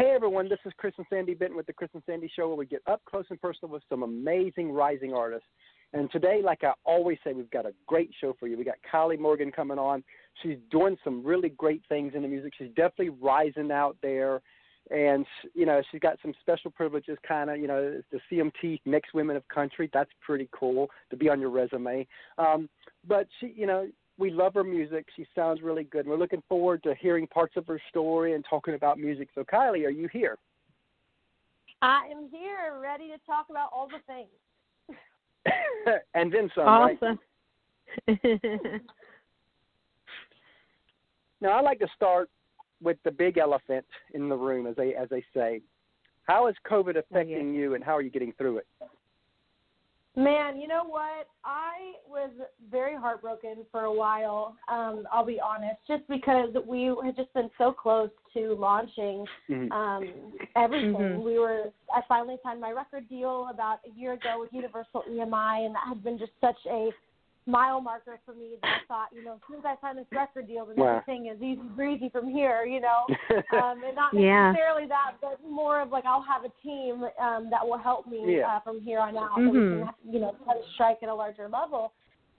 Hey everyone, this is Chris and Sandy Benton with the Chris and Sandy Show, where we get up close and personal with some amazing rising artists. And today, like I always say, we've got a great show for you. We got Kylie Morgan coming on. She's doing some really great things in the music. She's definitely rising out there, and you know she's got some special privileges. Kind of, you know, the CMT Next Women of Country. That's pretty cool to be on your resume. Um, but she, you know, we love her music. She sounds really good. We're looking forward to hearing parts of her story and talking about music. So, Kylie, are you here? I am here, ready to talk about all the things. and then some. Awesome. Right? now, I like to start with the big elephant in the room, as they as they say. How is COVID oh, affecting you, and how are you getting through it? Man, you know what? I was very heartbroken for a while. Um, I'll be honest, just because we had just been so close to launching Mhm. um, everything. Mhm. We were. I finally signed my record deal about a year ago with Universal EMI, and that had been just such a mile marker for me that I thought, you know, as soon as I sign this record deal, then Wow. everything is easy breezy from here. You know, um, and not Yeah. necessarily that, but more of like I'll have a team um, that will help me Yeah. uh, from here on out, Mhm. so we can, you know, kind of strike at a larger level.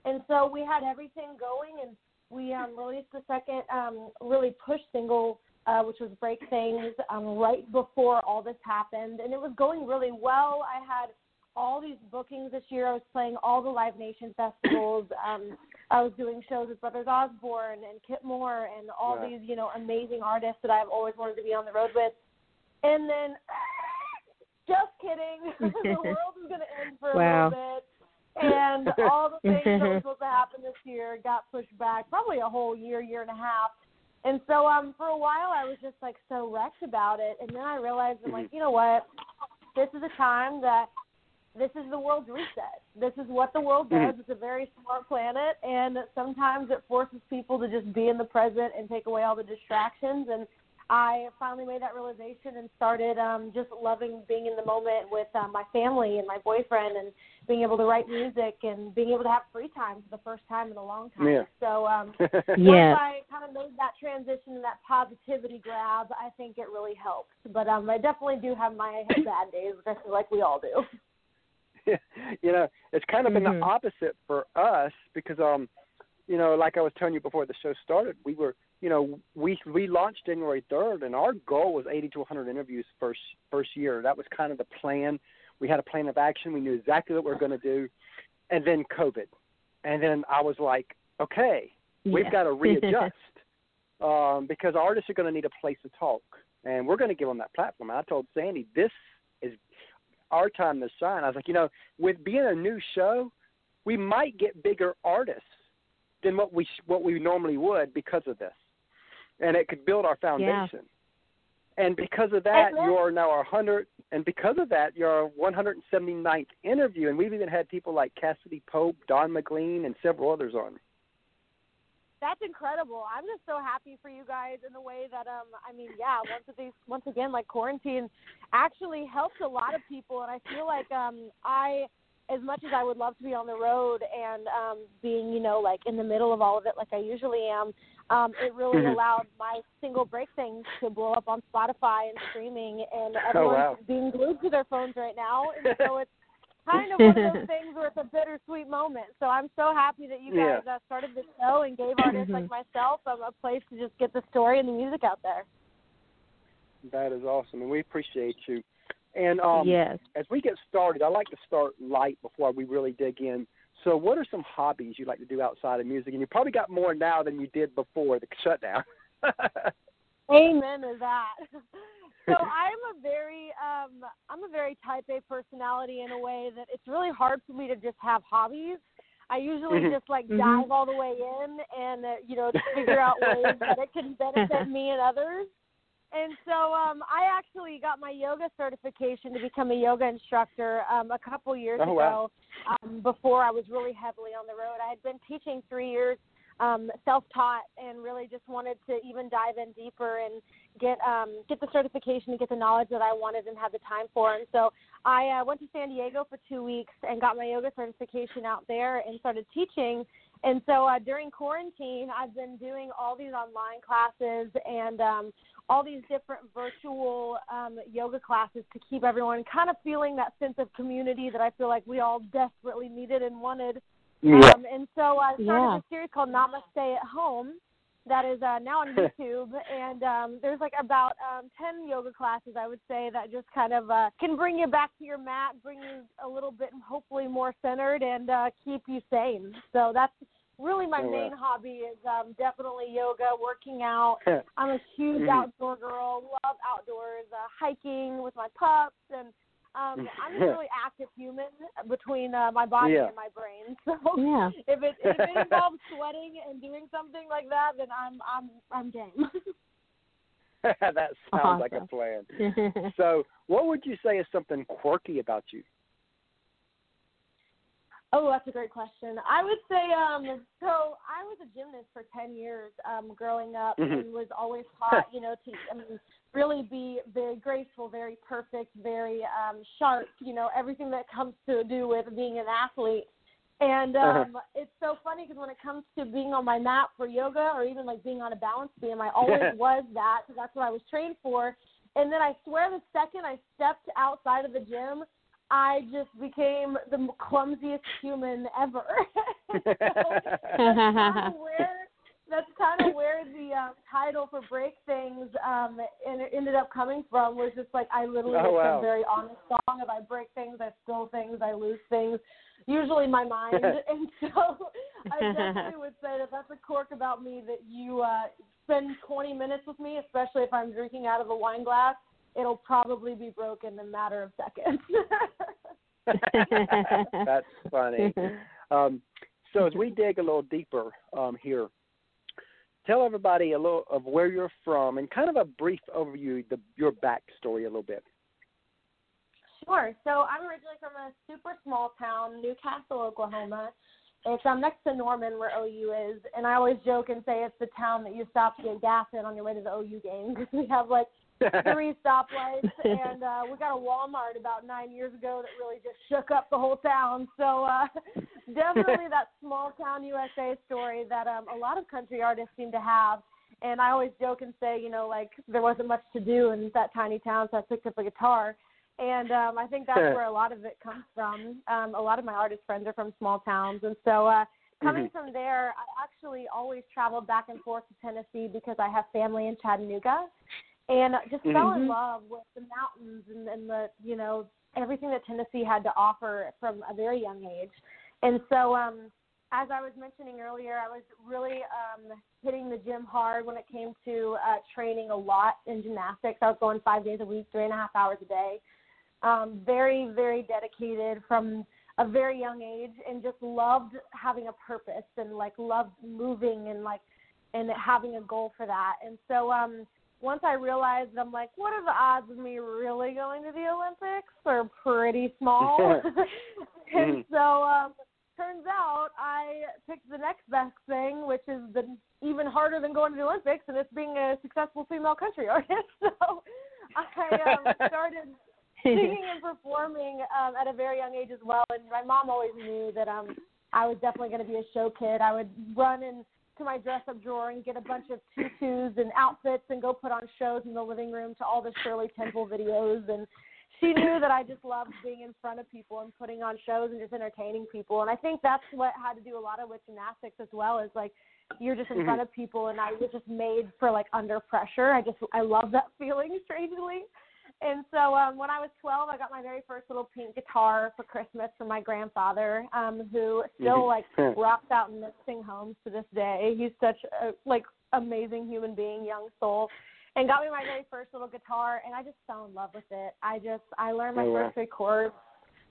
And so we had everything going, and we um, released the second um, really push single, uh, which was "Break Things," um, right before all this happened, and it was going really well. I had all these bookings this year. I was playing all the Live Nation festivals. Um, I was doing shows with Brothers Osborne and Kip Moore and all Wow. these, you know, amazing artists that I've always wanted to be on the road with. And then, just kidding, the world is going to end for a Wow. little bit. And all the things that were supposed to happen this year got pushed back, probably a whole year, year and a half. And so, um, for a while, I was just like so wrecked about it. And then I realized, I'm like, you know what? This is a time that this is the world's reset. This is what the world does. Mhm. It's a very smart planet, and sometimes it forces people to just be in the present and take away all the distractions. And I finally made that realization and started um, just loving being in the moment with um, my family and my boyfriend, and being able to write music and being able to have free time for the first time in a long time. Yeah. So um, Yes. once I kind of made that transition and that positivity grab, I think it really helped. But um, I definitely do have my bad days, which I feel like we all do. you know, it's kind of been Mhm. the opposite for us because, um, you know, like I was telling you before the show started, we were, you know, we we launched January third, and our goal was 80 to 100 interviews first first year. That was kind of the plan. We had a plan of action. We knew exactly what we were going to do, and then COVID, and then I was like, okay, we've got to readjust um, because artists are going to need a place to talk, and we're going to give them that platform. And I told Sandy, this is our time to shine. I was like, you know, with being a new show, we might get bigger artists than what we what we normally would because of this, and it could build our foundation. And because of that, you are now our hundred, and because of that, you're our 179th interview, and we've even had people like Cassadee Pope, Don McLean, and several others on. That's incredible. I'm just so happy for you guys in the way that um I mean, yeah, once of these once again like quarantine actually helped a lot of people and I feel like um I as much as I would love to be on the road and um being, you know, like in the middle of all of it like I usually am, um it really Mhm. allowed my single break things to blow up on Spotify and streaming and Oh, wow. being glued to their phones right now and so it's kind of one of those things where it's a bittersweet moment. So I'm so happy that you Yeah. guys uh, started the show and gave artists like myself um, a place to just get the story and the music out there. That is awesome, and we appreciate you. And um, yes. as we get started, I like to start light before we really dig in. So, what are some hobbies you like to do outside of music? And you probably got more now than you did before the shutdown. Amen to that. so I'm a very um I'm a very type A personality in a way that it's really hard for me to just have hobbies. I usually Mhm. just like Mhm. dive all the way in and uh, you know to figure out ways that it can benefit me and others. And so um I actually got my yoga certification to become a yoga instructor um a couple years Oh, ago wow. um before I was really heavily on the road. I had been teaching 3 years um self-taught and really just wanted to even dive in deeper and get um get the certification and get the knowledge that I wanted and had the time for. And so I uh, went to San Diego for 2 weeks and got my yoga certification out there and started teaching And so uh, during quarantine, I've been doing all these online classes and um, all these different virtual um, yoga classes to keep everyone kind of feeling that sense of community that I feel like we all desperately needed and wanted. Yeah. Um, and so I started Yeah. a series called Namaste at Home that is uh, now on YouTube, and um, there's like about um, ten yoga classes I would say that just kind of uh, can bring you back to your mat, bring you a little bit, hopefully more centered, and uh, keep you sane. So that's really my Oh, wow. main hobby is um, definitely yoga, working out. I'm a huge Mhm. outdoor girl, love outdoors, uh, hiking with my pups, and um, I'm a really active human between uh, my body Yeah. and my brain. So Yeah. if it if it involves sweating and doing something like that, then I'm I'm I'm game. that sounds like a plan. So, what would you say is something quirky about you? Oh, that's a great question. I would say um so I was a gymnast for ten years um growing up Mhm. and was always taught, you know, to I mean really be very graceful, very perfect, very um sharp, you know, everything that comes to do with being an athlete. And um it's so funny because when it comes to being on my mat for yoga or even like being on a balance beam, I always was that because that's what I was trained for. And then I swear the second I stepped outside of the gym, I just became the m- clumsiest human ever. so that's kind of where that's kind of where the um, title for break things um and it ended up coming from was just like I literally Oh, wow. am very honest song of I break things, I spill things, I lose things, usually my mind. and so I definitely would say that that's a quirk about me that you uh spend 20 minutes with me, especially if I'm drinking out of a wine glass. It'll probably be broken in a matter of seconds. That's funny. Um, so as we dig a little deeper um, here, tell everybody a little of where you're from and kind of a brief overview, the, your backstory a little bit. Sure. So I'm originally from a super small town, Newcastle, Oklahoma. It's um, next to Norman, where OU is, and I always joke and say it's the town that you stop to get gas in on your way to the OU game because we have like three stoplights, and uh, we got a Walmart about nine years ago that really just shook up the whole town. So uh, definitely that small town USA story that um, a lot of country artists seem to have. And I always joke and say, you know, like there wasn't much to do in that tiny town, so I picked up a guitar. And um, I think that's where a lot of it comes from. Um, a lot of my artist friends are from small towns, and so uh, coming Mhm. from there, I actually always traveled back and forth to Tennessee because I have family in Chattanooga, and just fell in Mhm. love with the mountains and, and the you know everything that Tennessee had to offer from a very young age. And so, um, as I was mentioning earlier, I was really um, hitting the gym hard when it came to uh, training a lot in gymnastics. I was going five days a week, three and a half hours a day. Um, very, very dedicated from a very young age, and just loved having a purpose and like loved moving and like and having a goal for that. And so, um, once I realized, I'm like, what are the odds of me really going to the Olympics? Are pretty small. and Mhm. so, um, turns out I picked the next best thing, which is the even harder than going to the Olympics, and it's being a successful female country artist. So, I um, started singing and performing um, at a very young age as well. And my mom always knew that um, I was definitely going to be a show kid. I would run into my dress-up drawer and get a bunch of tutus and outfits and go put on shows in the living room to all the Shirley Temple videos. And she knew that I just loved being in front of people and putting on shows and just entertaining people. And I think that's what had to do a lot of with gymnastics as well. Is like you're just in Mhm. front of people, and I was just made for like under pressure. I just I love that feeling strangely. And so um, when I was 12, I got my very first little pink guitar for Christmas from my grandfather, um, who still Mhm. like rocks out in nursing homes to this day. He's such a like amazing human being, young soul, and got me my very first little guitar, and I just fell in love with it. I just I learned my Oh, wow. first three chords,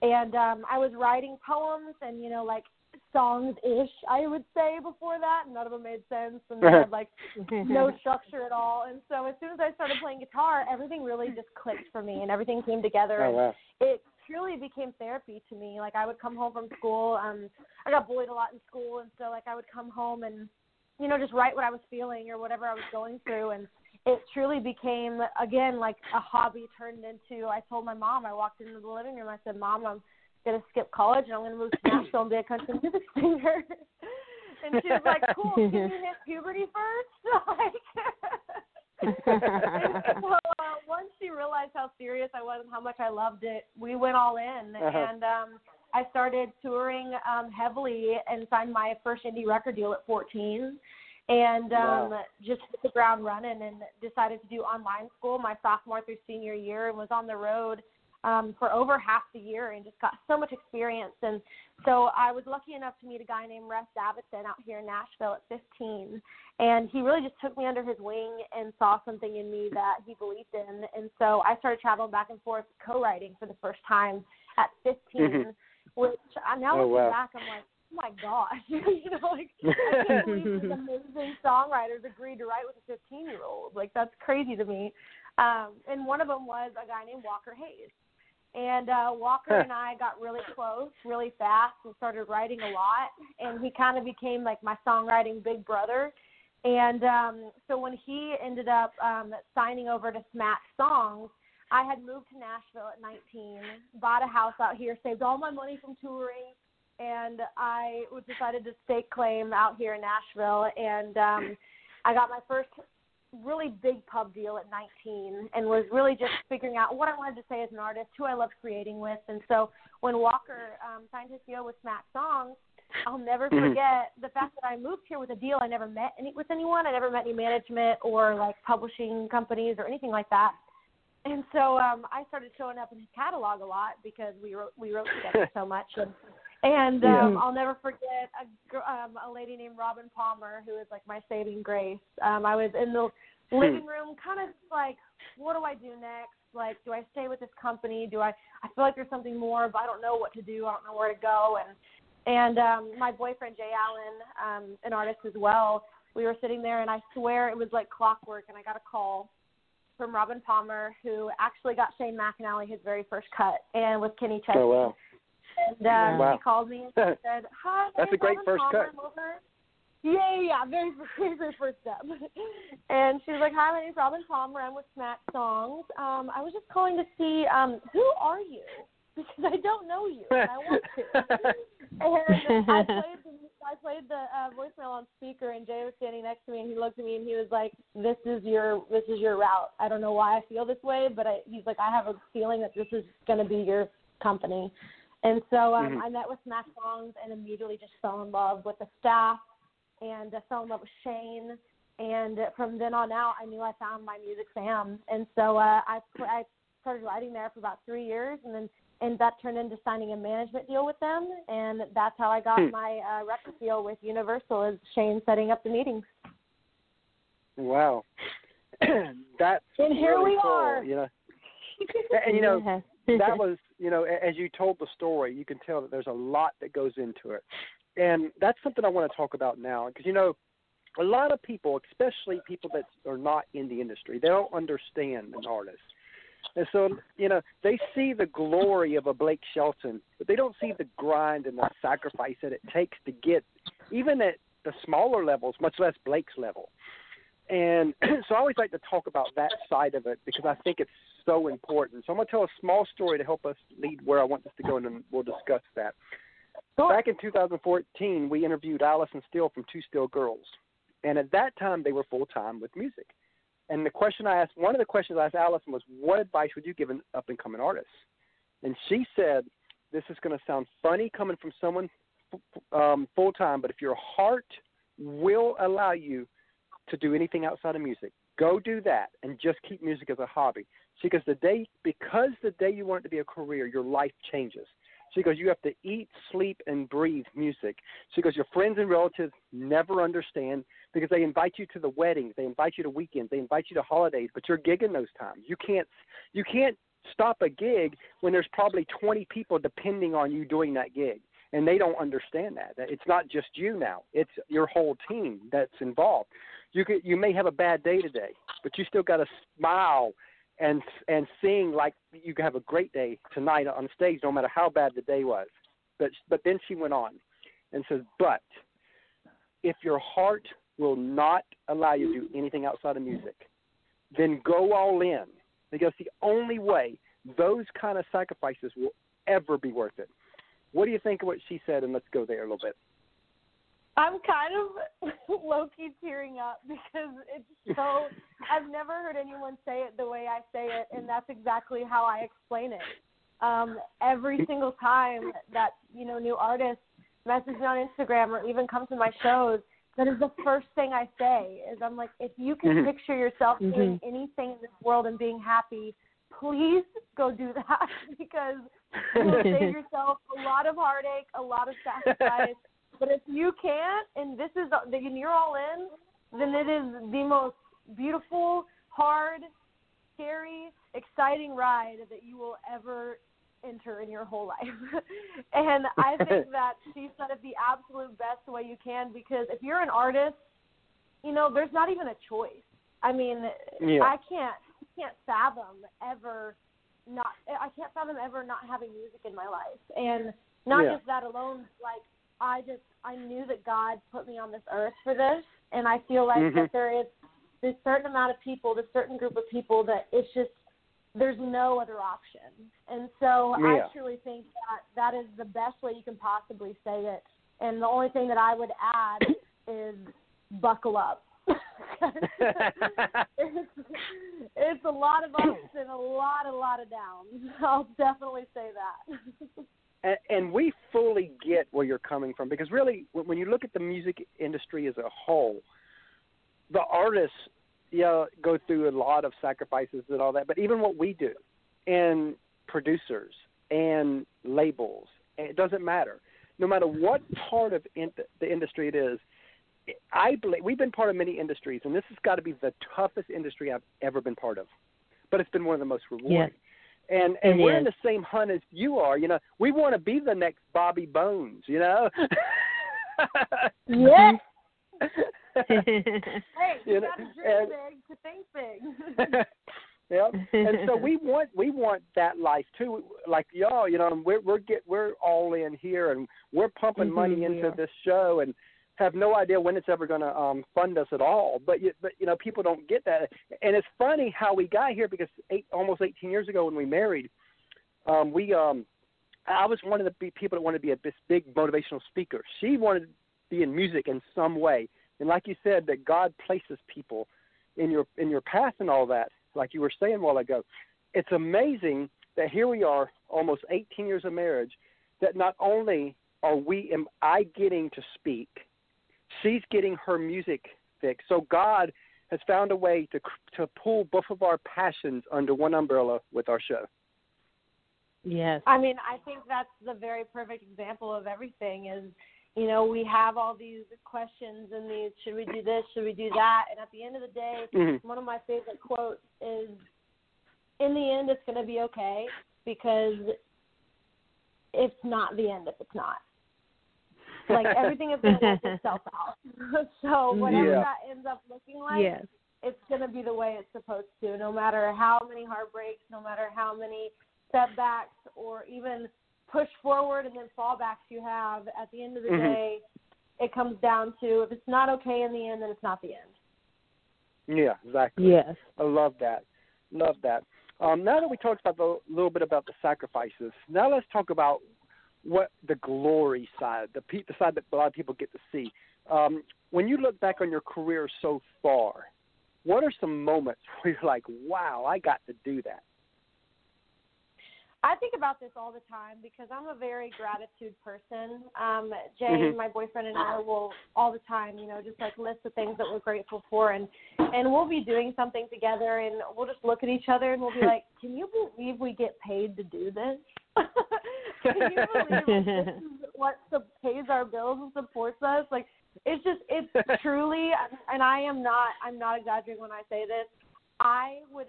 and um, I was writing poems and you know like songs ish I would say before that. None of them made sense, and they had like no structure at all. And so as soon as I started playing guitar, everything really just clicked for me, and everything came together. Oh and wow. it truly became therapy to me. Like I would come home from school. Um, I got bullied a lot in school, and so like I would come home and you know just write what I was feeling or whatever I was going through, and it truly became again like a hobby turned into. I told my mom. I walked into the living room. I said, "Mom, I'm gonna skip college and I'm gonna move to Nashville and be a country music singer." and she was like, "Cool, can you hit puberty first? like, so uh, once she realized how serious I was and how much I loved it, we went all in, Uh-huh. and um, I started touring um, heavily and signed my first indie record deal at 14. And um, Wow. just hit the ground running and decided to do online school my sophomore through senior year and was on the road um, for over half the year and just got so much experience. And so I was lucky enough to meet a guy named Russ Davidson out here in Nashville at 15. And he really just took me under his wing and saw something in me that he believed in. And so I started traveling back and forth co writing for the first time at 15, Mhm. which I now Oh, looking wow. back, I'm like, oh my gosh. you know, like, I can't believe these amazing songwriters agreed to write with a 15 year old. Like, that's crazy to me. Um, and one of them was a guy named Walker Hayes. And uh, Walker and I got really close really fast and started writing a lot. And he kind of became like my songwriting big brother. And um, so when he ended up um, signing over to Smack Songs, I had moved to Nashville at 19, bought a house out here, saved all my money from touring, and I was decided to stake claim out here in Nashville. And um, I got my first really big pub deal at 19 and was really just figuring out what I wanted to say as an artist, who I loved creating with. And so when Walker um, signed his deal with Smack Songs, I'll never Mhm. forget the fact that I moved here with a deal. I never met any with anyone. I never met any management or like publishing companies or anything like that. And so um, I started showing up in his catalog a lot because we wrote we wrote together so much. And and um, Yeah. I'll never forget a um, a lady named Robin Palmer who is like my saving grace. Um, I was in the living room, kind of like, what do I do next? Like, do I stay with this company? Do I? I feel like there's something more, but I don't know what to do. I don't know where to go. And and um, my boyfriend Jay Allen, um, an artist as well, we were sitting there, and I swear it was like clockwork. And I got a call from Robin Palmer, who actually got Shane McAnally his very first cut, and with Kenny Chesney. Oh wow. And uh, Wow. she called me and she said, "Hi, That's a great Robin first Palmer. cut. Yeah, yeah, yeah, very, very, very first step. and she was like, "Hi, my name's Robin Palmer. I'm with Smack Songs. Um, I was just calling to see um, who are you because I don't know you and I want to." and I played the, I played the uh, voicemail on speaker, and Jay was standing next to me, and he looked at me and he was like, "This is your this is your route. I don't know why I feel this way, but I, he's like, I have a feeling that this is going to be your company." And so um, Mhm. I met with Smack Songs and immediately just fell in love with the staff and uh, fell in love with Shane. And from then on out, I knew I found my music fam. And so uh, I I started writing there for about three years, and then and that turned into signing a management deal with them, and that's how I got Hmm. my uh, record deal with Universal. Is Shane setting up the meetings? Wow. That's And here really we cool, are. You know, and, and you know that was you know as you told the story, you can tell that there's a lot that goes into it, and that's something I want to talk about now because you know a lot of people, especially people that are not in the industry, they don't understand an artist. And so, you know, they see the glory of a Blake Shelton, but they don't see the grind and the sacrifice that it takes to get, even at the smaller levels, much less Blake's level. And so I always like to talk about that side of it because I think it's so important. So I'm going to tell a small story to help us lead where I want this to go, and then we'll discuss that. Back in 2014, we interviewed Allison Steele from Two Steel Girls, and at that time they were full time with music. And the question I asked, one of the questions I asked Allison was, "What advice would you give an up and coming artist?" And she said, "This is going to sound funny coming from someone um, full time, but if your heart will allow you to do anything outside of music, go do that, and just keep music as a hobby." She goes, "The day because the day you want it to be a career, your life changes." She goes, You have to eat, sleep, and breathe music. She goes, Your friends and relatives never understand because they invite you to the weddings, they invite you to weekends, they invite you to holidays, but you're gigging those times. You can't you can't stop a gig when there's probably 20 people depending on you doing that gig. And they don't understand that. That It's not just you now. It's your whole team that's involved. You could you may have a bad day today, but you still got to smile and and sing like you have a great day tonight on stage, no matter how bad the day was. But but then she went on and says, but if your heart will not allow you to do anything outside of music, then go all in because the only way those kind of sacrifices will ever be worth it. What do you think of what she said? And let's go there a little bit. I'm kind of low key tearing up because it's so. I've never heard anyone say it the way I say it, and that's exactly how I explain it. Um, every single time that you know new artists message me on Instagram or even come to my shows, that is the first thing I say. Is I'm like, if you can Mhm. picture yourself Mhm. doing anything in this world and being happy, please go do that because you'll save yourself a lot of heartache, a lot of sacrifice. But if you can't, and this is and you're all in, then it is the most beautiful, hard, scary, exciting ride that you will ever enter in your whole life. and I think that she said it the absolute best way you can because if you're an artist, you know, there's not even a choice. I mean, Yeah. I can't can't fathom ever not I can't fathom ever not having music in my life. And not Yeah. just that alone, like I just I knew that God put me on this earth for this and I feel like Mhm. that there is this certain amount of people, this certain group of people that it's just there's no other option. And so Yeah. I truly think that that is the best way you can possibly say it. And the only thing that I would add is buckle up. it's, it's a lot of ups and a lot, a lot of downs. I'll definitely say that. and, we fully get where you're coming from because really, when, you look at the music industry as a whole, the artists, you know, go through a lot of sacrifices and all that. But even what we do, and producers and labels, it doesn't matter. No matter what part of in, the industry it is, I believe we've been part of many industries, and this has got to be the toughest industry I've ever been part of. But it's been one of the most rewarding. Yes. And and It we're is. in the same hunt as you are. You know, we want to be the next Bobby Bones. You know. yes. Mm-hmm. Hey, you You know, got to dream and- big to think big. yep. And so we want we want that life too, like y'all. You know, and we're we're get we're all in here, and we're pumping Mhm, money into are. this show, and have no idea when it's ever going to um fund us at all. But you, but you know, people don't get that, and it's funny how we got here because eight almost 18 years ago when we married, um we um I was one of the people that wanted to be a big motivational speaker. She wanted to be in music in some way, and like you said, that God places people in your in your path and all that. Like you were saying a while ago, it's amazing that here we are, almost 18 years of marriage, that not only are we am I getting to speak, she's getting her music fixed. So God has found a way to to pull both of our passions under one umbrella with our show. yes. I mean, I think that's the very perfect example of everything is, you know, we have all these questions and these should we do this, should we do that? And at the end of the day, Mhm. one of my favorite quotes is in the end it's going to be okay because it's not the end if it's not. Like everything is going to work itself out. so whatever Yeah. that ends up looking like, yes. it's going to be the way it's supposed to, no matter how many heartbreaks, no matter how many setbacks, or even push forward and then fallbacks you have. At the end of the Mhm. day, it comes down to if it's not okay in the end, then it's not the end. Yeah, exactly. Yes. I love that. Love that. Um, now that we talked about a little bit about the sacrifices, now let's talk about what the glory side, the, pe- the side that a lot of people get to see. Um, when you look back on your career so far, what are some moments where you're like, "Wow, I got to do that"? I think about this all the time because I'm a very gratitude person. Um, Jay, Mhm. my boyfriend, and I will all the time, you know, just like list the things that we're grateful for, and and we'll be doing something together, and we'll just look at each other and we'll be like, "Can you believe we get paid to do this? Can you believe like, this is what pays our bills and supports us? Like, it's just it's truly, and I am not I'm not exaggerating when I say this. I would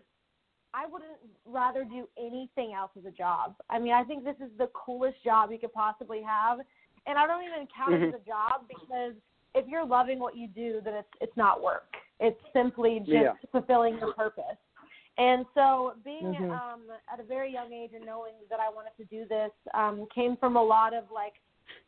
I wouldn't rather do anything else as a job. I mean, I think this is the coolest job you could possibly have, and I don't even count it as mm-hmm. a job because if you're loving what you do, then it's it's not work. It's simply just Yeah. fulfilling your purpose. And so, being Mhm. um, at a very young age and knowing that I wanted to do this um, came from a lot of like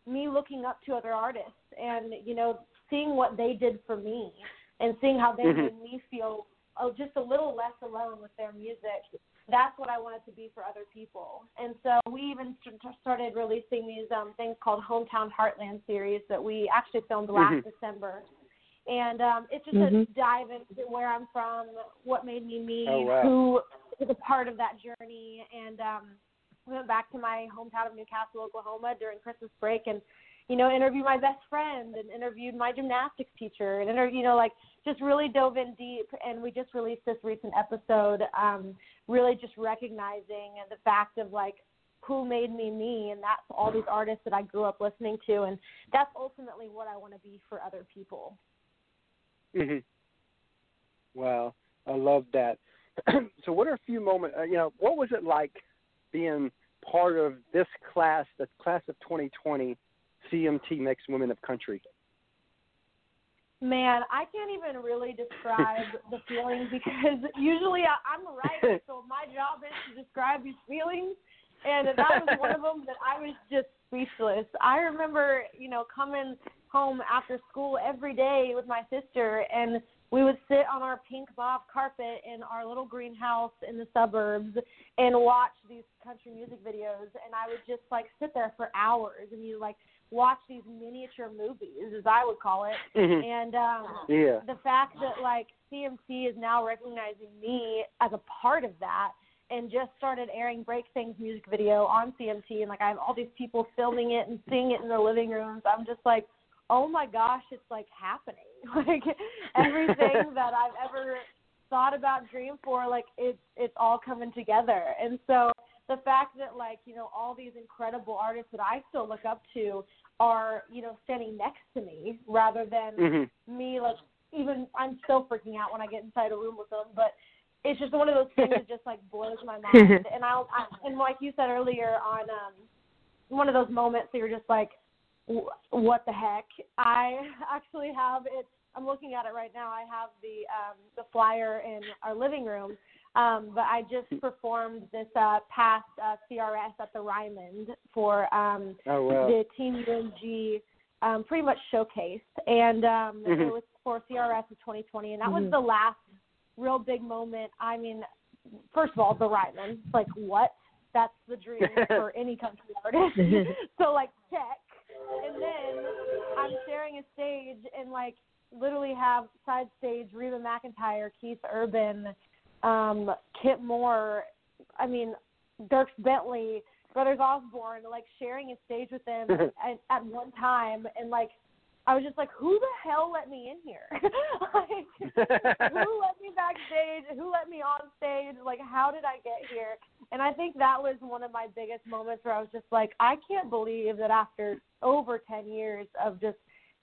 me looking up to other artists and you know seeing what they did for me and seeing how they Mhm. made me feel oh, just a little less alone with their music. that's what I wanted to be for other people. And so we even st- started releasing these um, things called Hometown Heartland series that we actually filmed last Mhm. December. And um, it's just Mhm. a dive into where I'm from, what made me me, Oh, wow. who is a part of that journey. And um, we went back to my hometown of Newcastle, Oklahoma during Christmas break and, you know, interviewed my best friend and interviewed my gymnastics teacher and, inter- you know, like just really dove in deep. And we just released this recent episode, um, really just recognizing the fact of like, who made me me and that's all these artists that I grew up listening to and that's ultimately what I want to be for other people. Hmm Wow, I love that. so, what are a few moments? Uh, you know, what was it like being part of this class, the class of 2020, CMT Next Women of Country? Man, I can't even really describe the feeling because usually I, I'm a writer, so my job is to describe these feelings. And that was one of them that I was just speechless. I remember, you know, coming home after school every day with my sister, and we would sit on our pink mauve carpet in our little greenhouse in the suburbs and watch these country music videos. And I would just like sit there for hours, and you like watch these miniature movies, as I would call it. Mhm. And um, Yeah. the fact that like CMT is now recognizing me as a part of that and just started airing Break Things music video on CMT and like I have all these people filming it and seeing it in their living rooms. I'm just like, oh my gosh, it's like happening. Like everything that I've ever thought about, dreamed for, like it's it's all coming together. And so the fact that like you know all these incredible artists that I still look up to are you know standing next to me rather than hmm me like even I'm still freaking out when I get inside a room with them, but it's just one of those things that just like blows my mind. And I'll I, and like you said earlier on um one of those moments that you're just like "Wh- what the heck? I actually have it I'm looking at it right now. I have the um the flyer in our living room. Um, but I just performed this uh, past uh, CRS at the Ryman for um, Oh wow. the Team UMG um, pretty much showcased, and um, Mhm. it was for CRS of 2020, and that was Mhm. the last real big moment. I mean, first of all, the Ryman, like what? That's the dream for any country artist. so like check, and then I'm sharing a stage and like literally have side stage Reba McEntire, Keith Urban, um, Kip Moore. I mean, Dierks Bentley, Brothers Osborne, like sharing a stage with them at, at one time, and like I was just like, who the hell let me in here? like, who let me backstage? Who let me on stage? Like, how did I get here? And I think that was one of my biggest moments where I was just like, I can't believe that after over 10 years of just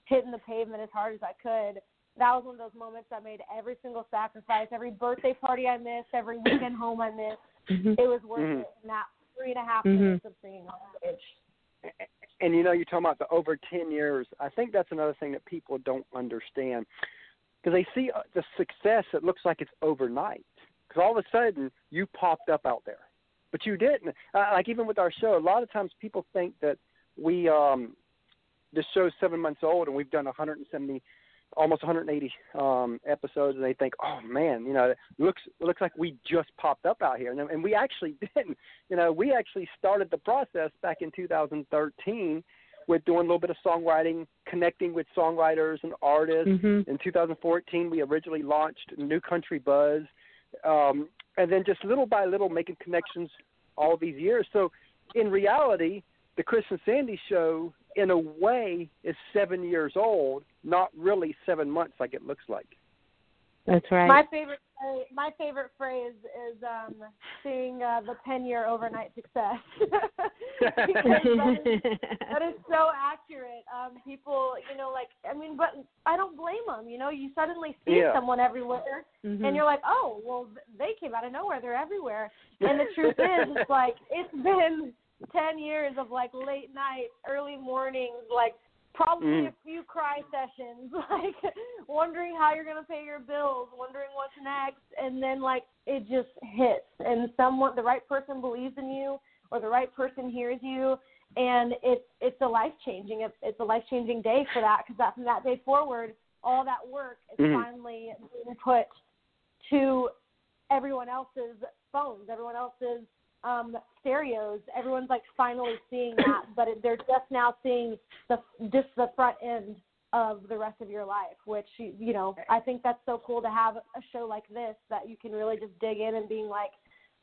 hitting the pavement as hard as I could, that was one of those moments that made every single sacrifice, every birthday party I missed, every weekend home I missed. Mhm. It was worth Mhm. it in that three and a half minutes of singing on stage. And you know, you're talking about the over 10 years. I think that's another thing that people don't understand because they see uh, the success. It looks like it's overnight because all of a sudden you popped up out there, but you didn't. Uh, like even with our show, a lot of times people think that we um, the show's seven months old and we've done 170 almost 180 um, episodes, and they think, "Oh man, you know, it looks it looks like we just popped up out here," and, and we actually didn't. You know, we actually started the process back in 2013 with doing a little bit of songwriting, connecting with songwriters and artists. Mhm. In 2014, we originally launched New Country Buzz, um, and then just little by little making connections all these years. So, in reality, the Chris and Sandy show, in a way, is seven years old, not really seven months like it looks like. That's right. My favorite phrase, my favorite phrase is um, seeing uh, the ten year overnight success. that is, that is so accurate. Um, people, you know, like I mean, but I don't blame them. You know, you suddenly see Yeah. someone everywhere, Mhm. and you're like, oh, well, they came out of nowhere. They're everywhere. And the truth is, it's like it's been ten years of like late nights, early mornings, like probably Mm. a few cry sessions, like wondering how you're gonna pay your bills, wondering what's next, and then like it just hits, and someone, the right person believes in you, or the right person hears you, and it's it's a life changing, it's, a life changing day for that, because that from that day forward, all that work is Mhm. finally being put to everyone else's phones, everyone else's um, stereos. Everyone's like finally seeing that, but it, they're just now seeing the just the front end of the rest of your life. Which you know, I think that's so cool to have a show like this that you can really just dig in and being like,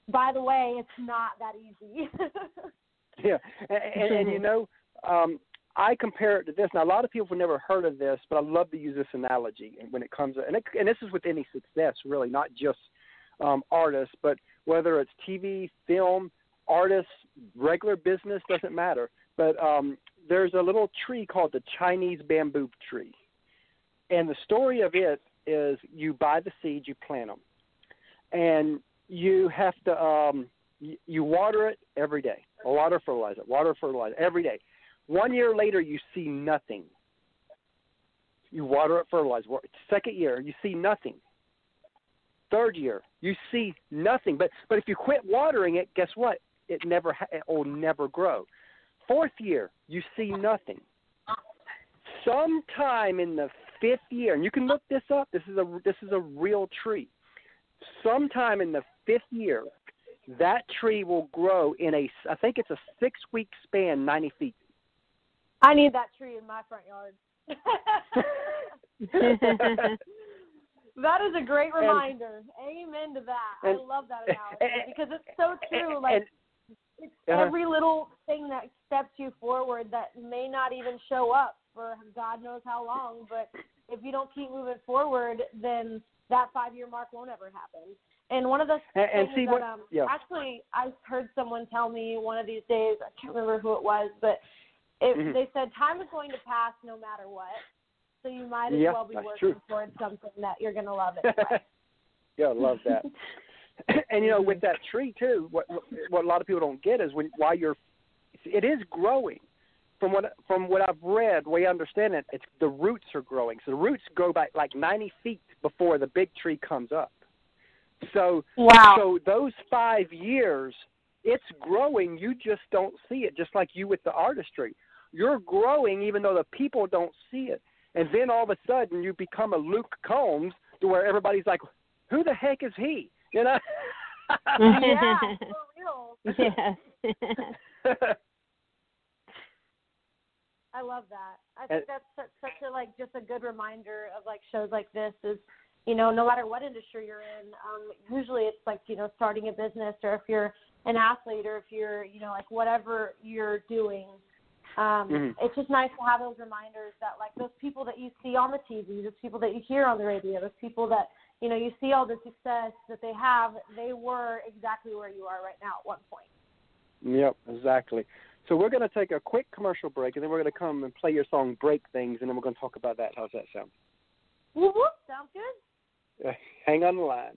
by the way, it's not that easy. yeah, and, and, and you know, um, I compare it to this. Now, a lot of people have never heard of this, but I love to use this analogy when it comes, and, it, and this is with any success, really, not just um, artists, but whether it's TV, film, artists, regular business, doesn't matter. But um, there's a little tree called the Chinese bamboo tree. And the story of it is you buy the seeds, you plant them. And you have to, um, you, you water it every day. A water, fertilizer, water, fertilizer every day. One year later, you see nothing. You water it, fertilize. Second year, you see nothing. Third year, you see nothing. But but if you quit watering it, guess what? It never ha- it will never grow. Fourth year, you see nothing. Sometime in the fifth year, and you can look this up. This is a this is a real tree. Sometime in the fifth year, that tree will grow in a I think it's a six week span, ninety feet. I need that tree in my front yard. That is a great reminder. And, Amen to that. And, I love that analogy and, because it's so true. Like it's uh-huh. every little thing that steps you forward that may not even show up for God knows how long, but if you don't keep moving forward, then that five year mark won't ever happen. And one of the and, and see that what, um yeah. actually I heard someone tell me one of these days, I can't remember who it was, but it, mm-hmm. they said time is going to pass no matter what. So you might as yeah, well be working true. towards something that you're going to love anyway. yeah, I love that. and you know, with mm-hmm. that tree too, what what a lot of people don't get is when while you're, it is growing. From what from what I've read, we understand it. It's the roots are growing. So the roots go back like 90 feet before the big tree comes up. So wow. so those five years, it's growing. You just don't see it. Just like you with the artistry, you're growing even though the people don't see it and then all of a sudden you become a Luke Combs to where everybody's like, "Who the heck is he?" You know? yeah, for real. Yes. I love that. I think that's such, such a like just a good reminder of like shows like this is, you know, no matter what industry you're in, um, usually it's like you know starting a business or if you're an athlete or if you're you know like whatever you're doing, um, mm-hmm. It's just nice to have those reminders that like those people that you see on the TV, those people that you hear on the radio, those people that you know you see all the success that they have, they were exactly where you are right now at one point. Yep, exactly. So we're going to take a quick commercial break, and then we're going to come and play your song "Break Things," and then we're going to talk about that. How's that sound? Whoop whoop! Sounds good. hang on the line.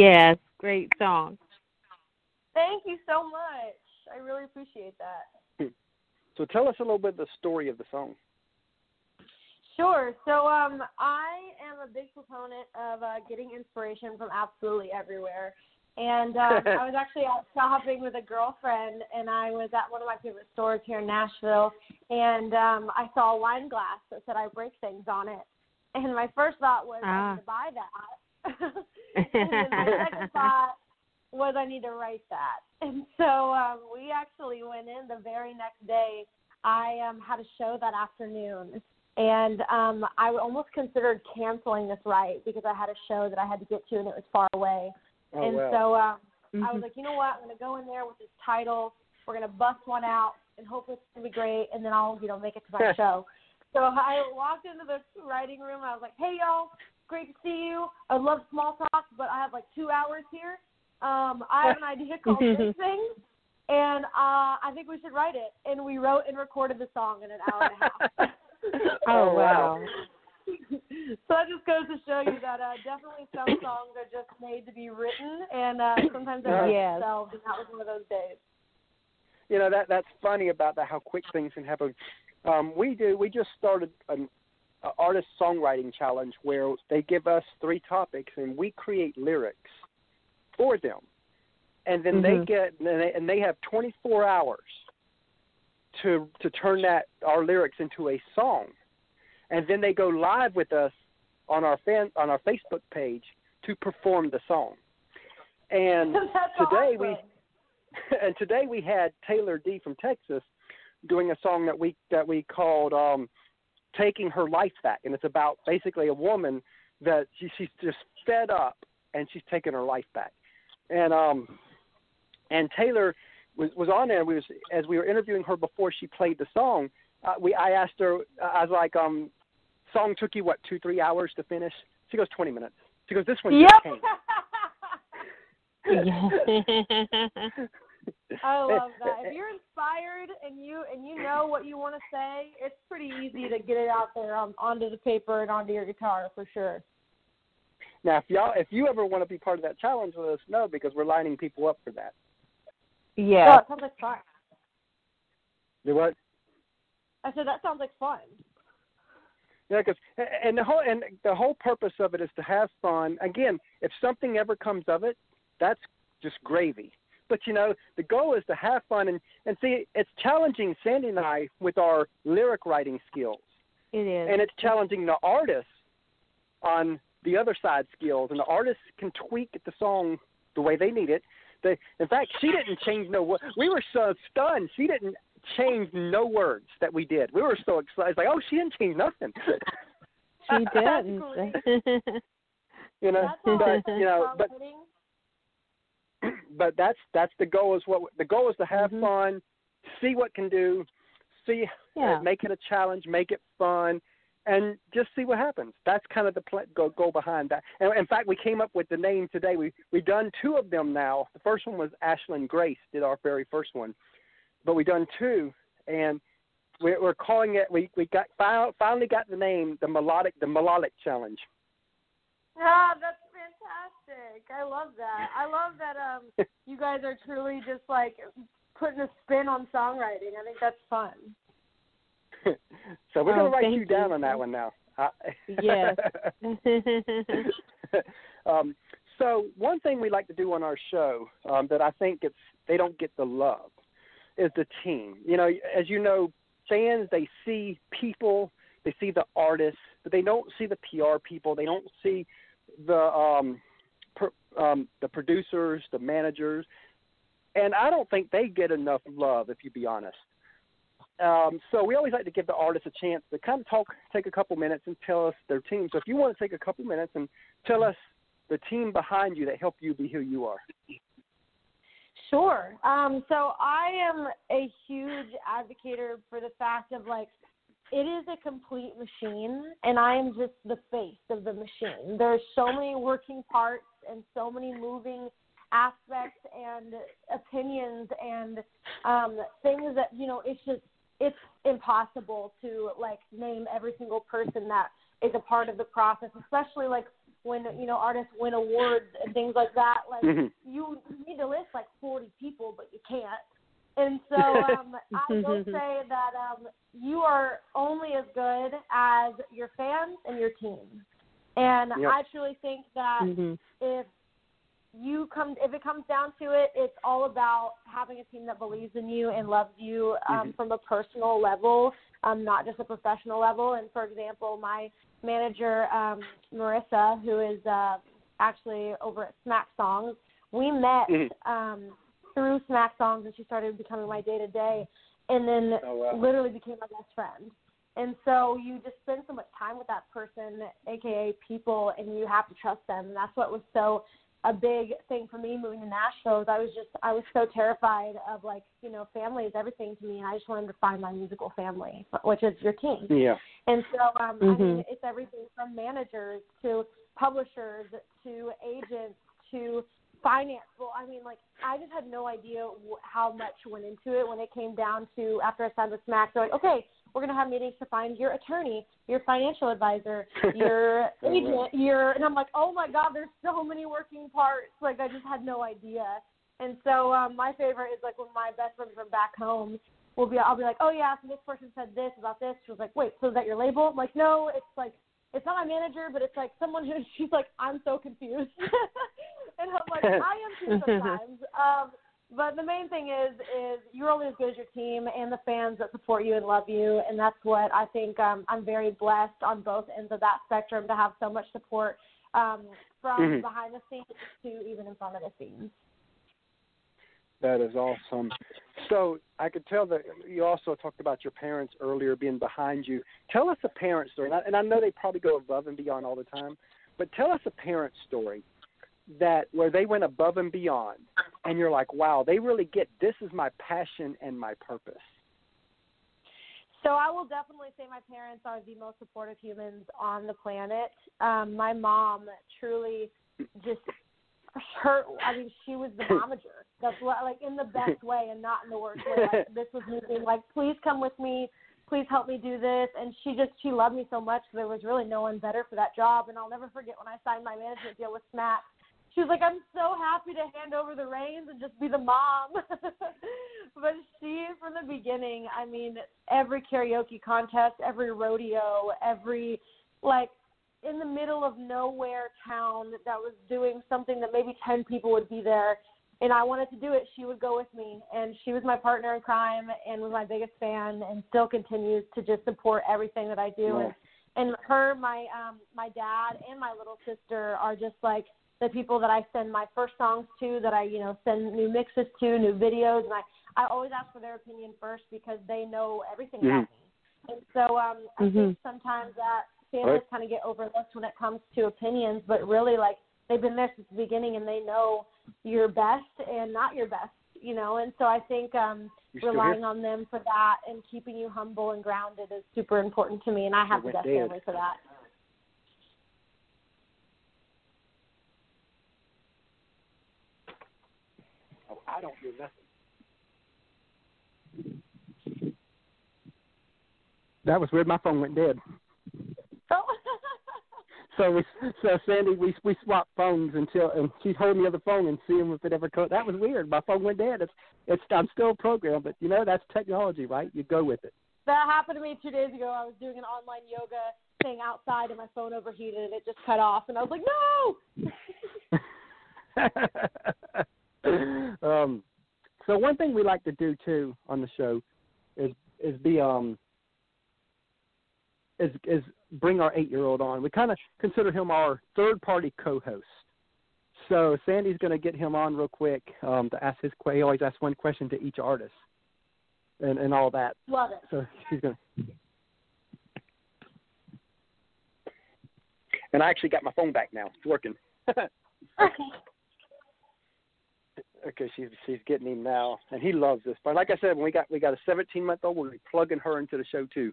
Yes, great song. Thank you so much. I really appreciate that. So tell us a little bit of the story of the song. Sure. So um, I am a big proponent of uh, getting inspiration from absolutely everywhere. And um, I was actually out shopping with a girlfriend, and I was at one of my favorite stores here in Nashville, and um, I saw a wine glass that said "I break things" on it. And my first thought was Ah. I need to buy that. and then my second thought was I need to write that. And so um, we actually went in the very next day. I um, had a show that afternoon, and um, I almost considered canceling this ride because I had a show that I had to get to, and it was far away. Oh and wow. so um, I Mhm. was like, you know what? I'm gonna go in there with this title. We're gonna bust one out, and hopefully it's gonna be great. And then I'll, you know, make it to my show. So I walked into the writing room. I was like, hey y'all, great to see you. I love small talk, but I have like two hours here. Um, I have an idea called Big Things, and uh, I think we should write it. And we wrote and recorded the song in an hour and a half. Oh wow. so that just goes to show you that uh, definitely some songs are just made to be written, and uh, sometimes they write Yes. themselves. And that was one of those days. you know that that's funny about that how quick things can happen. Um, we do. We just started an artist songwriting challenge where they give us three topics and we create lyrics for them, and then they Mhm. get and they, and they have 24 hours to to turn that our lyrics into a song, and then they go live with us on our fan on our Facebook page to perform the song. And That's today we and today we had Taylor D from Texas doing a song that we that we called um taking her life back. And it's about basically a woman that she she's just fed up and she's taking her life back. And um and Taylor was was on there. We was as we were interviewing her before she played the song uh, we I asked her I was like um song took you what 2 3 hours to finish? She goes 20 minutes. She goes this one just Yep. came I love that. If you're inspired and you and you know what you want to say, it's pretty easy to get it out there on, onto the paper and onto your guitar for sure. Now, if y'all, if you ever want to be part of that challenge, let us know because we're lining people up for that. Oh, yeah. it sounds like fun. Do what? I said that sounds like fun. Yeah, because and the whole and the whole purpose of it is to have fun. Again, if something ever comes of it, that's just gravy. But you know, the goal is to have fun and and see. It's challenging Sandy and I with our lyric writing skills, It is. and it's challenging the artists on the other side skills. And the artists can tweak the song the way they need it. They, in fact, she didn't change no. We were so stunned. She didn't change no words that we did. We were so excited. It's like, oh, she didn't change nothing. she didn't. you know, but you know, but songwriting. But that's that's the goal. Is what the goal is to have Mhm. fun, see what can do, see yeah. uh, make it a challenge, make it fun, and just see what happens. That's kind of the pl- go go behind that. And in fact, we came up with the name today. We we done two of them now. The first one was Ashlyn Grace did our very first one, but we done two, and we're, we're calling it. We we got finally got the name the melodic the melodic challenge. Ah, that's fantastic. I love that. I love that um you guys are truly just like putting a spin on songwriting. I think that's fun. so we're Oh, gonna write you down you. on that one now. Uh, Yes. um, so one thing we like to do on our show um, that I think it's they don't get the love is the team. You know, as you know, fans they see people, they see the artists, but they don't see the PR people. They don't see the um, per, um, the producers, the managers, and I don't think they get enough love. If you be honest. Um, so we always like to give the artists a chance to kind of talk, take a couple minutes, and tell us their team. So if you want to take a couple minutes and tell us the team behind you that helped you be who you are. Sure. Um, so I am a huge advocate for the fact of like it is a complete machine and I am just the face of the machine. There's so many working parts and so many moving aspects and opinions and um things that, you know, it's just it's impossible to like name every single person that is a part of the process, especially like when you know artists win awards and things like that. Like Mhm. you need to list like 40 people, but you can't. And so um, I will say that um, you are only as good as your fans and your team. And Yep. I truly think that Mhm. if you come if it comes down to it it's all about having a team that believes in you and loves you um Mhm. from a personal level um not just a professional level and for example my manager um marissa who is uh actually over at smack songs we met Mhm. um through smack songs and she started becoming my day to day and then Oh, wow. literally became my best friend and so you just spend so much time with that person, aka people, and you have to trust them. And that's what was so a big thing for me moving to Nashville. Is I was just I was so terrified of like you know family is everything to me, and I just wanted to find my musical family, which is your team. Yeah. And so, um, I Mhm. mean, it's everything from managers to publishers to agents to finance. Well, I mean, like, I just had no idea wh- how much went into it when it came down to after I signed with Smack. They're like, okay, we're going to have meetings to find your attorney, your financial advisor, your agent, your, and I'm like, oh my God, there's so many working parts. Like, I just had no idea. And so, um, my favorite is like when my best friend from back home will be, I'll be like, oh yeah, so this person said this about this. She was like, wait, so is that your label? I'm like, no, it's like, it's not my manager, but it's like someone who, she's like, I'm so confused. and I'm like, I am too sometimes. um, but the main thing is, is you're only as good as your team and the fans that support you and love you, and that's what I think. Um, I'm very blessed on both ends of that spectrum to have so much support um, from Mhm. behind the scenes to even in front of the scenes. That is awesome. So I could tell that you also talked about your parents earlier being behind you. Tell us a parent story, and I, and I know they probably go above and beyond all the time, but tell us a parent story that where they went above and beyond, and you're like, wow, they really get this is my passion and my purpose. So I will definitely say my parents are the most supportive humans on the planet. Um, my mom truly just her. I mean, she was the momager. That's what, like in the best way and not in the worst way. Like this was me being like, please come with me. Please help me do this. And she just she loved me so much. There was really no one better for that job. And I'll never forget when I signed my management deal with Smack. She was like, I'm so happy to hand over the reins and just be the mom. but she, from the beginning, I mean, every karaoke contest, every rodeo, every, like, in the middle of nowhere town that was doing something that maybe 10 people would be there, and I wanted to do it, she would go with me. And she was my partner in crime and was my biggest fan and still continues to just support everything that I do. Wow. And, and her, my um, my dad, and my little sister are just like the people that I send my first songs to, that I, you know, send new mixes to, new videos, and I, I always ask for their opinion first because they know everything about me. And so um, I Mhm. think sometimes that families Right. kind of get overlooked when it comes to opinions, but really, like, they've been there since the beginning and they know your best and not your best, you know. And so I think um, You still relying here? on them for that and keeping you humble and grounded is super important to me, and I have the best dead. family for that. Oh, I don't hear nothing. That was weird. My phone went dead. Oh. So we, so Sandy, we we swapped phones until and she's holding the other phone and seeing if it ever could. That was weird. My phone went dead. It's it's I'm still programmed, but you know that's technology, right? You go with it. That happened to me two days ago. I was doing an online yoga thing outside and my phone overheated and it just cut off and I was like, No um, so one thing we like to do too on the show is is be um is is bring our eight year old on. We kind of consider him our third party co-host. So Sandy's going to get him on real quick um, to ask his. que- He always asks one question to each artist, and and all that. Love it. So she's going. to And I actually got my phone back now. It's working. Okay, she's she's getting him now, and he loves this. But like I said, when we got we got a 17 month old, we'll be plugging her into the show too.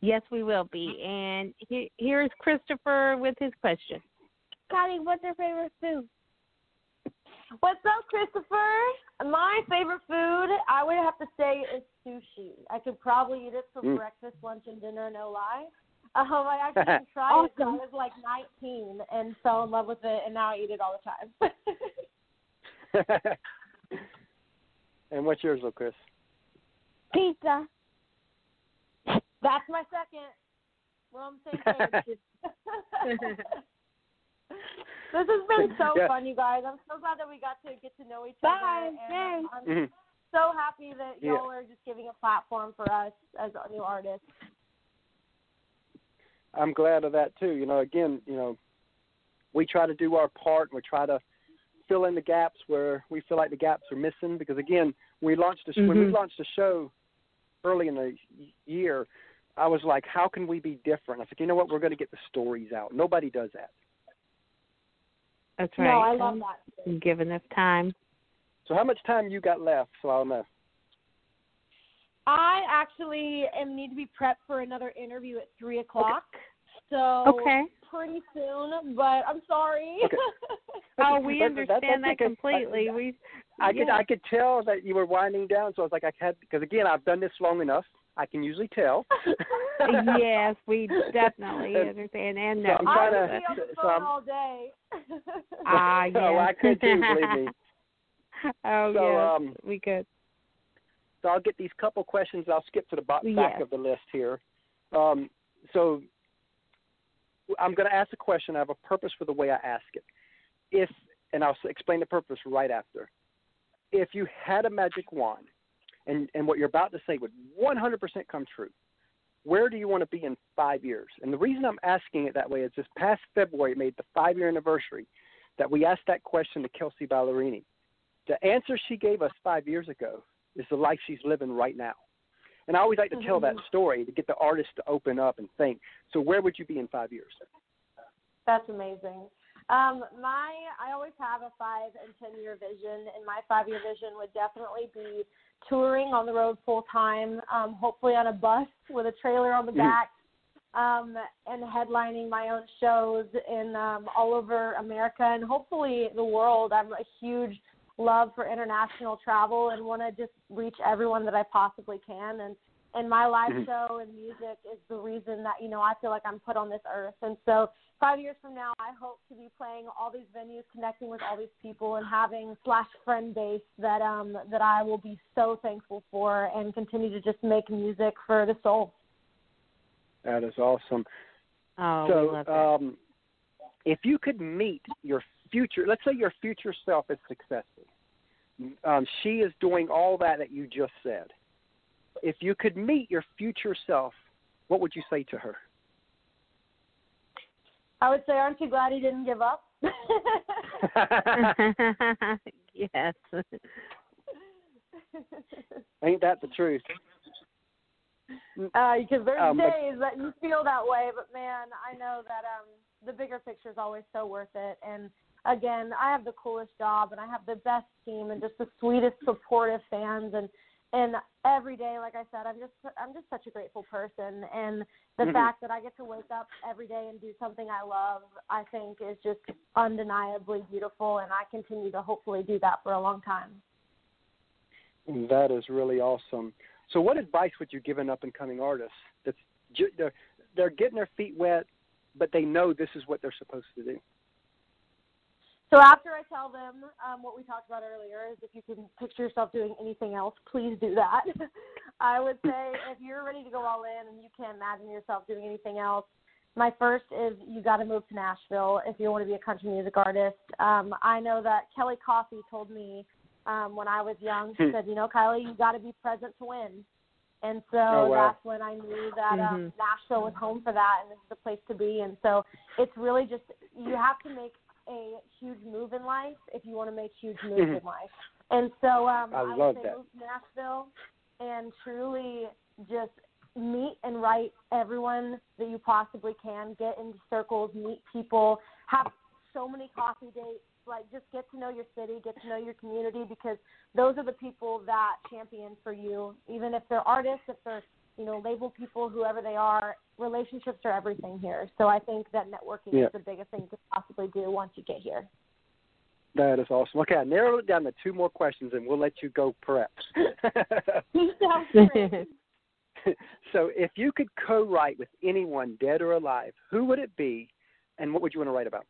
Yes, we will be. And he, here's Christopher with his question. Scotty, what's your favorite food? What's up, Christopher? My favorite food, I would have to say, is sushi. I could probably eat it for Mm. breakfast, lunch, and dinner, no lie. Um, I actually tried awesome. it when I was like 19 and fell in love with it, and now I eat it all the time. and what's yours, little Chris? Pizza. That's my second. We're on the same page. this has been so yeah. fun, you guys. I'm so glad that we got to get to know each Bye. other. And I'm mm-hmm. so happy that y'all yeah. are just giving a platform for us as new artists. I'm glad of that too. You know, again, you know, we try to do our part. And we try to fill in the gaps where we feel like the gaps are missing. Because again, we launched a, mm-hmm. when we mm-hmm. launched the show early in the year, I was like, how can we be different? I said, you know what, we're going to get the stories out. Nobody does that. That's right. No, I love that. Give enough time. So, how much time you got left? So I'll know. I actually am need to be prepped for another interview at three o'clock. Okay. So okay. pretty soon, but I'm sorry. Okay. oh, we understand that completely. I, we I could I could tell that you were winding down, so I was like, I had because again, I've done this long enough. I can usually tell. yes, we definitely understand and know. So I'm trying to, on the phone so all day. Ah, yes. oh, I could too, believe me. Oh, so, yes, um, we could. So I'll get these couple questions. I'll skip to the back yes. of the list here. Um, so I'm going to ask a question. I have a purpose for the way I ask it. If, and I'll explain the purpose right after. If you had a magic wand, and, and what you're about to say would 100% come true, where do you want to be in five years? And the reason I'm asking it that way is this past February made the five year anniversary that we asked that question to Kelsea Ballerini. The answer she gave us five years ago is the life she's living right now. And I always like to tell that mm-hmm. story to get the artist to open up and think. So where would you be in five years? That's amazing. Um, my I always have a five and ten year vision, and my five year vision would definitely be touring on the road full time, um, hopefully on a bus with a trailer on the mm. back, um, and headlining my own shows in um, all over America and hopefully the world. I'm a huge love for international travel and want to just reach everyone that I possibly can. And and my live mm-hmm. show and music is the reason that you know I feel like I'm put on this earth. And so five years from now, I hope to be playing all these venues, connecting with all these people, and having slash friend base that um that I will be so thankful for, and continue to just make music for the soul. That is awesome. Oh, so, um, if you could meet your future, let's say your future self is successful. Um, she is doing all that that you just said. If you could meet your future self, what would you say to her? I would say, aren't you glad he didn't give up? yes. Ain't that the truth? Uh, because there's um, days that you feel that way, but man, I know that um the bigger picture is always so worth it. And again, I have the coolest job and I have the best team and just the sweetest supportive fans and and every day like I said, I'm just I'm just such a grateful person and the mm-hmm. fact that I get to wake up every day and do something I love, I think is just undeniably beautiful and I continue to hopefully do that for a long time. That is really awesome. So what advice would you give an up and coming artist that's they're, they're getting their feet wet but they know this is what they're supposed to do? So after I tell them um, what we talked about earlier, is if you can picture yourself doing anything else, please do that. I would say if you're ready to go all in and you can't imagine yourself doing anything else, my first is you got to move to Nashville if you want to be a country music artist. Um, I know that Kelly Coffey told me um, when I was young. She hmm. said, you know, Kylie, you got to be present to win. And so oh, wow. that's when I knew that um, mm-hmm. Nashville was home for that, and this is the place to be. And so it's really just you have to make a huge move in life if you want to make huge moves mm-hmm. in life. And so um, I, I would say that. move to Nashville and truly just meet and write everyone that you possibly can. Get into circles, meet people, have so many coffee dates. Like just get to know your city, get to know your community because those are the people that champion for you. Even if they're artists, if they're you know, label people whoever they are. Relationships are everything here. So I think that networking yeah. is the biggest thing to possibly do once you get here. That is awesome. Okay, I narrowed it down to two more questions, and we'll let you go prep. So, if you could co-write with anyone, dead or alive, who would it be, and what would you want to write about?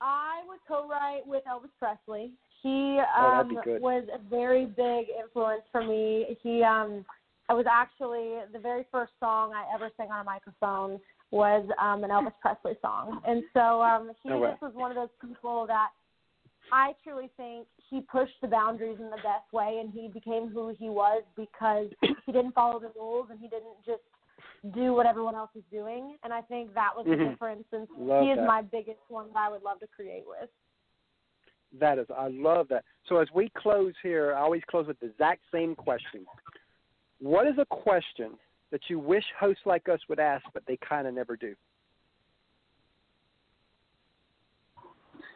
I would co-write with Elvis Presley. He Oh, um, good. was a very big influence for me. He um, I was actually the very first song I ever sang on a microphone was um, an Elvis Presley song, and so um, he Oh, wow. just was one of those people that I truly think he pushed the boundaries in the best way, and he became who he was because he didn't follow the rules and he didn't just do what everyone else was doing. And I think that was the Mhm. difference. And Love he is that. my biggest one that I would love to create with. That is, I love that. So as we close here, I always close with the exact same question. What is a question that you wish hosts like us would ask, but they kind of never do?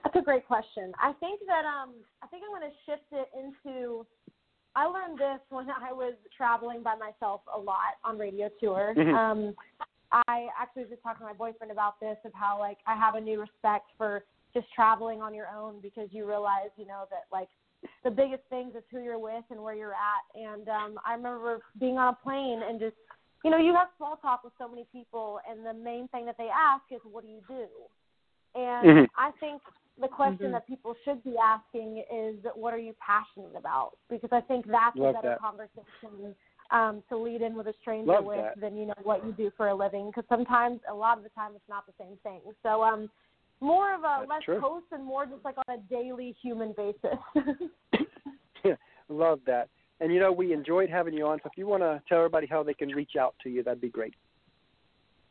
That's a great question. I think that um I think I'm going to shift it into I learned this when I was traveling by myself a lot on radio tour. Mhm. Um I actually was just talking to my boyfriend about this of how like I have a new respect for just traveling on your own because you realize, you know, that like the biggest things is who you're with and where you're at. And um I remember being on a plane and just you know, you have small talk with so many people and the main thing that they ask is what do you do? And Mhm. I think the question Mhm. that people should be asking is what are you passionate about? Because I think that's Love a better that. conversation um, to lead in with a stranger Love with that. than you know what you do for a living. Because sometimes, a lot of the time, it's not the same thing. So um, more of a That's less true. post and more just like on a daily human basis. love that. And you know, we enjoyed having you on. So if you want to tell everybody how they can reach out to you, that'd be great.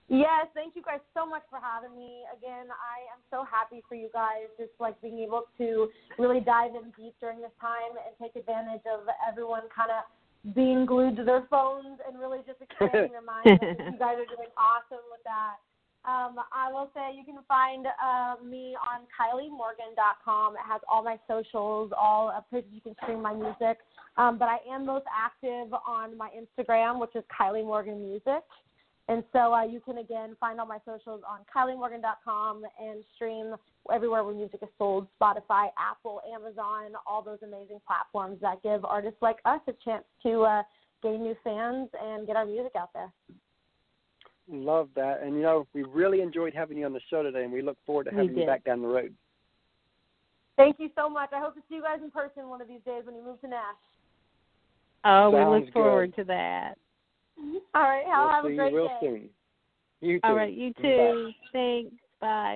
Yes, thank you guys so much for having me. Again, I am so happy for you guys, just like being able to really dive in deep during this time and take advantage of everyone kind of being glued to their phones and really just expanding their minds. You guys are doing awesome with that. Um, I will say you can find uh, me on KylieMorgan.com. It has all my socials, all uh, places you can stream my music. Um, but I am most active on my Instagram, which is Kylie Morgan Music. And so uh, you can again find all my socials on KylieMorgan.com and stream everywhere where music is sold Spotify, Apple, Amazon, all those amazing platforms that give artists like us a chance to uh, gain new fans and get our music out there. Love that. And you know, we really enjoyed having you on the show today, and we look forward to having you back down the road. Thank you so much. I hope to see you guys in person one of these days when you move to Nash. Oh, we look forward to that. All right, I'll we'll have see a great you real day. soon. You too. All right, you Bye. too. Thanks. Bye.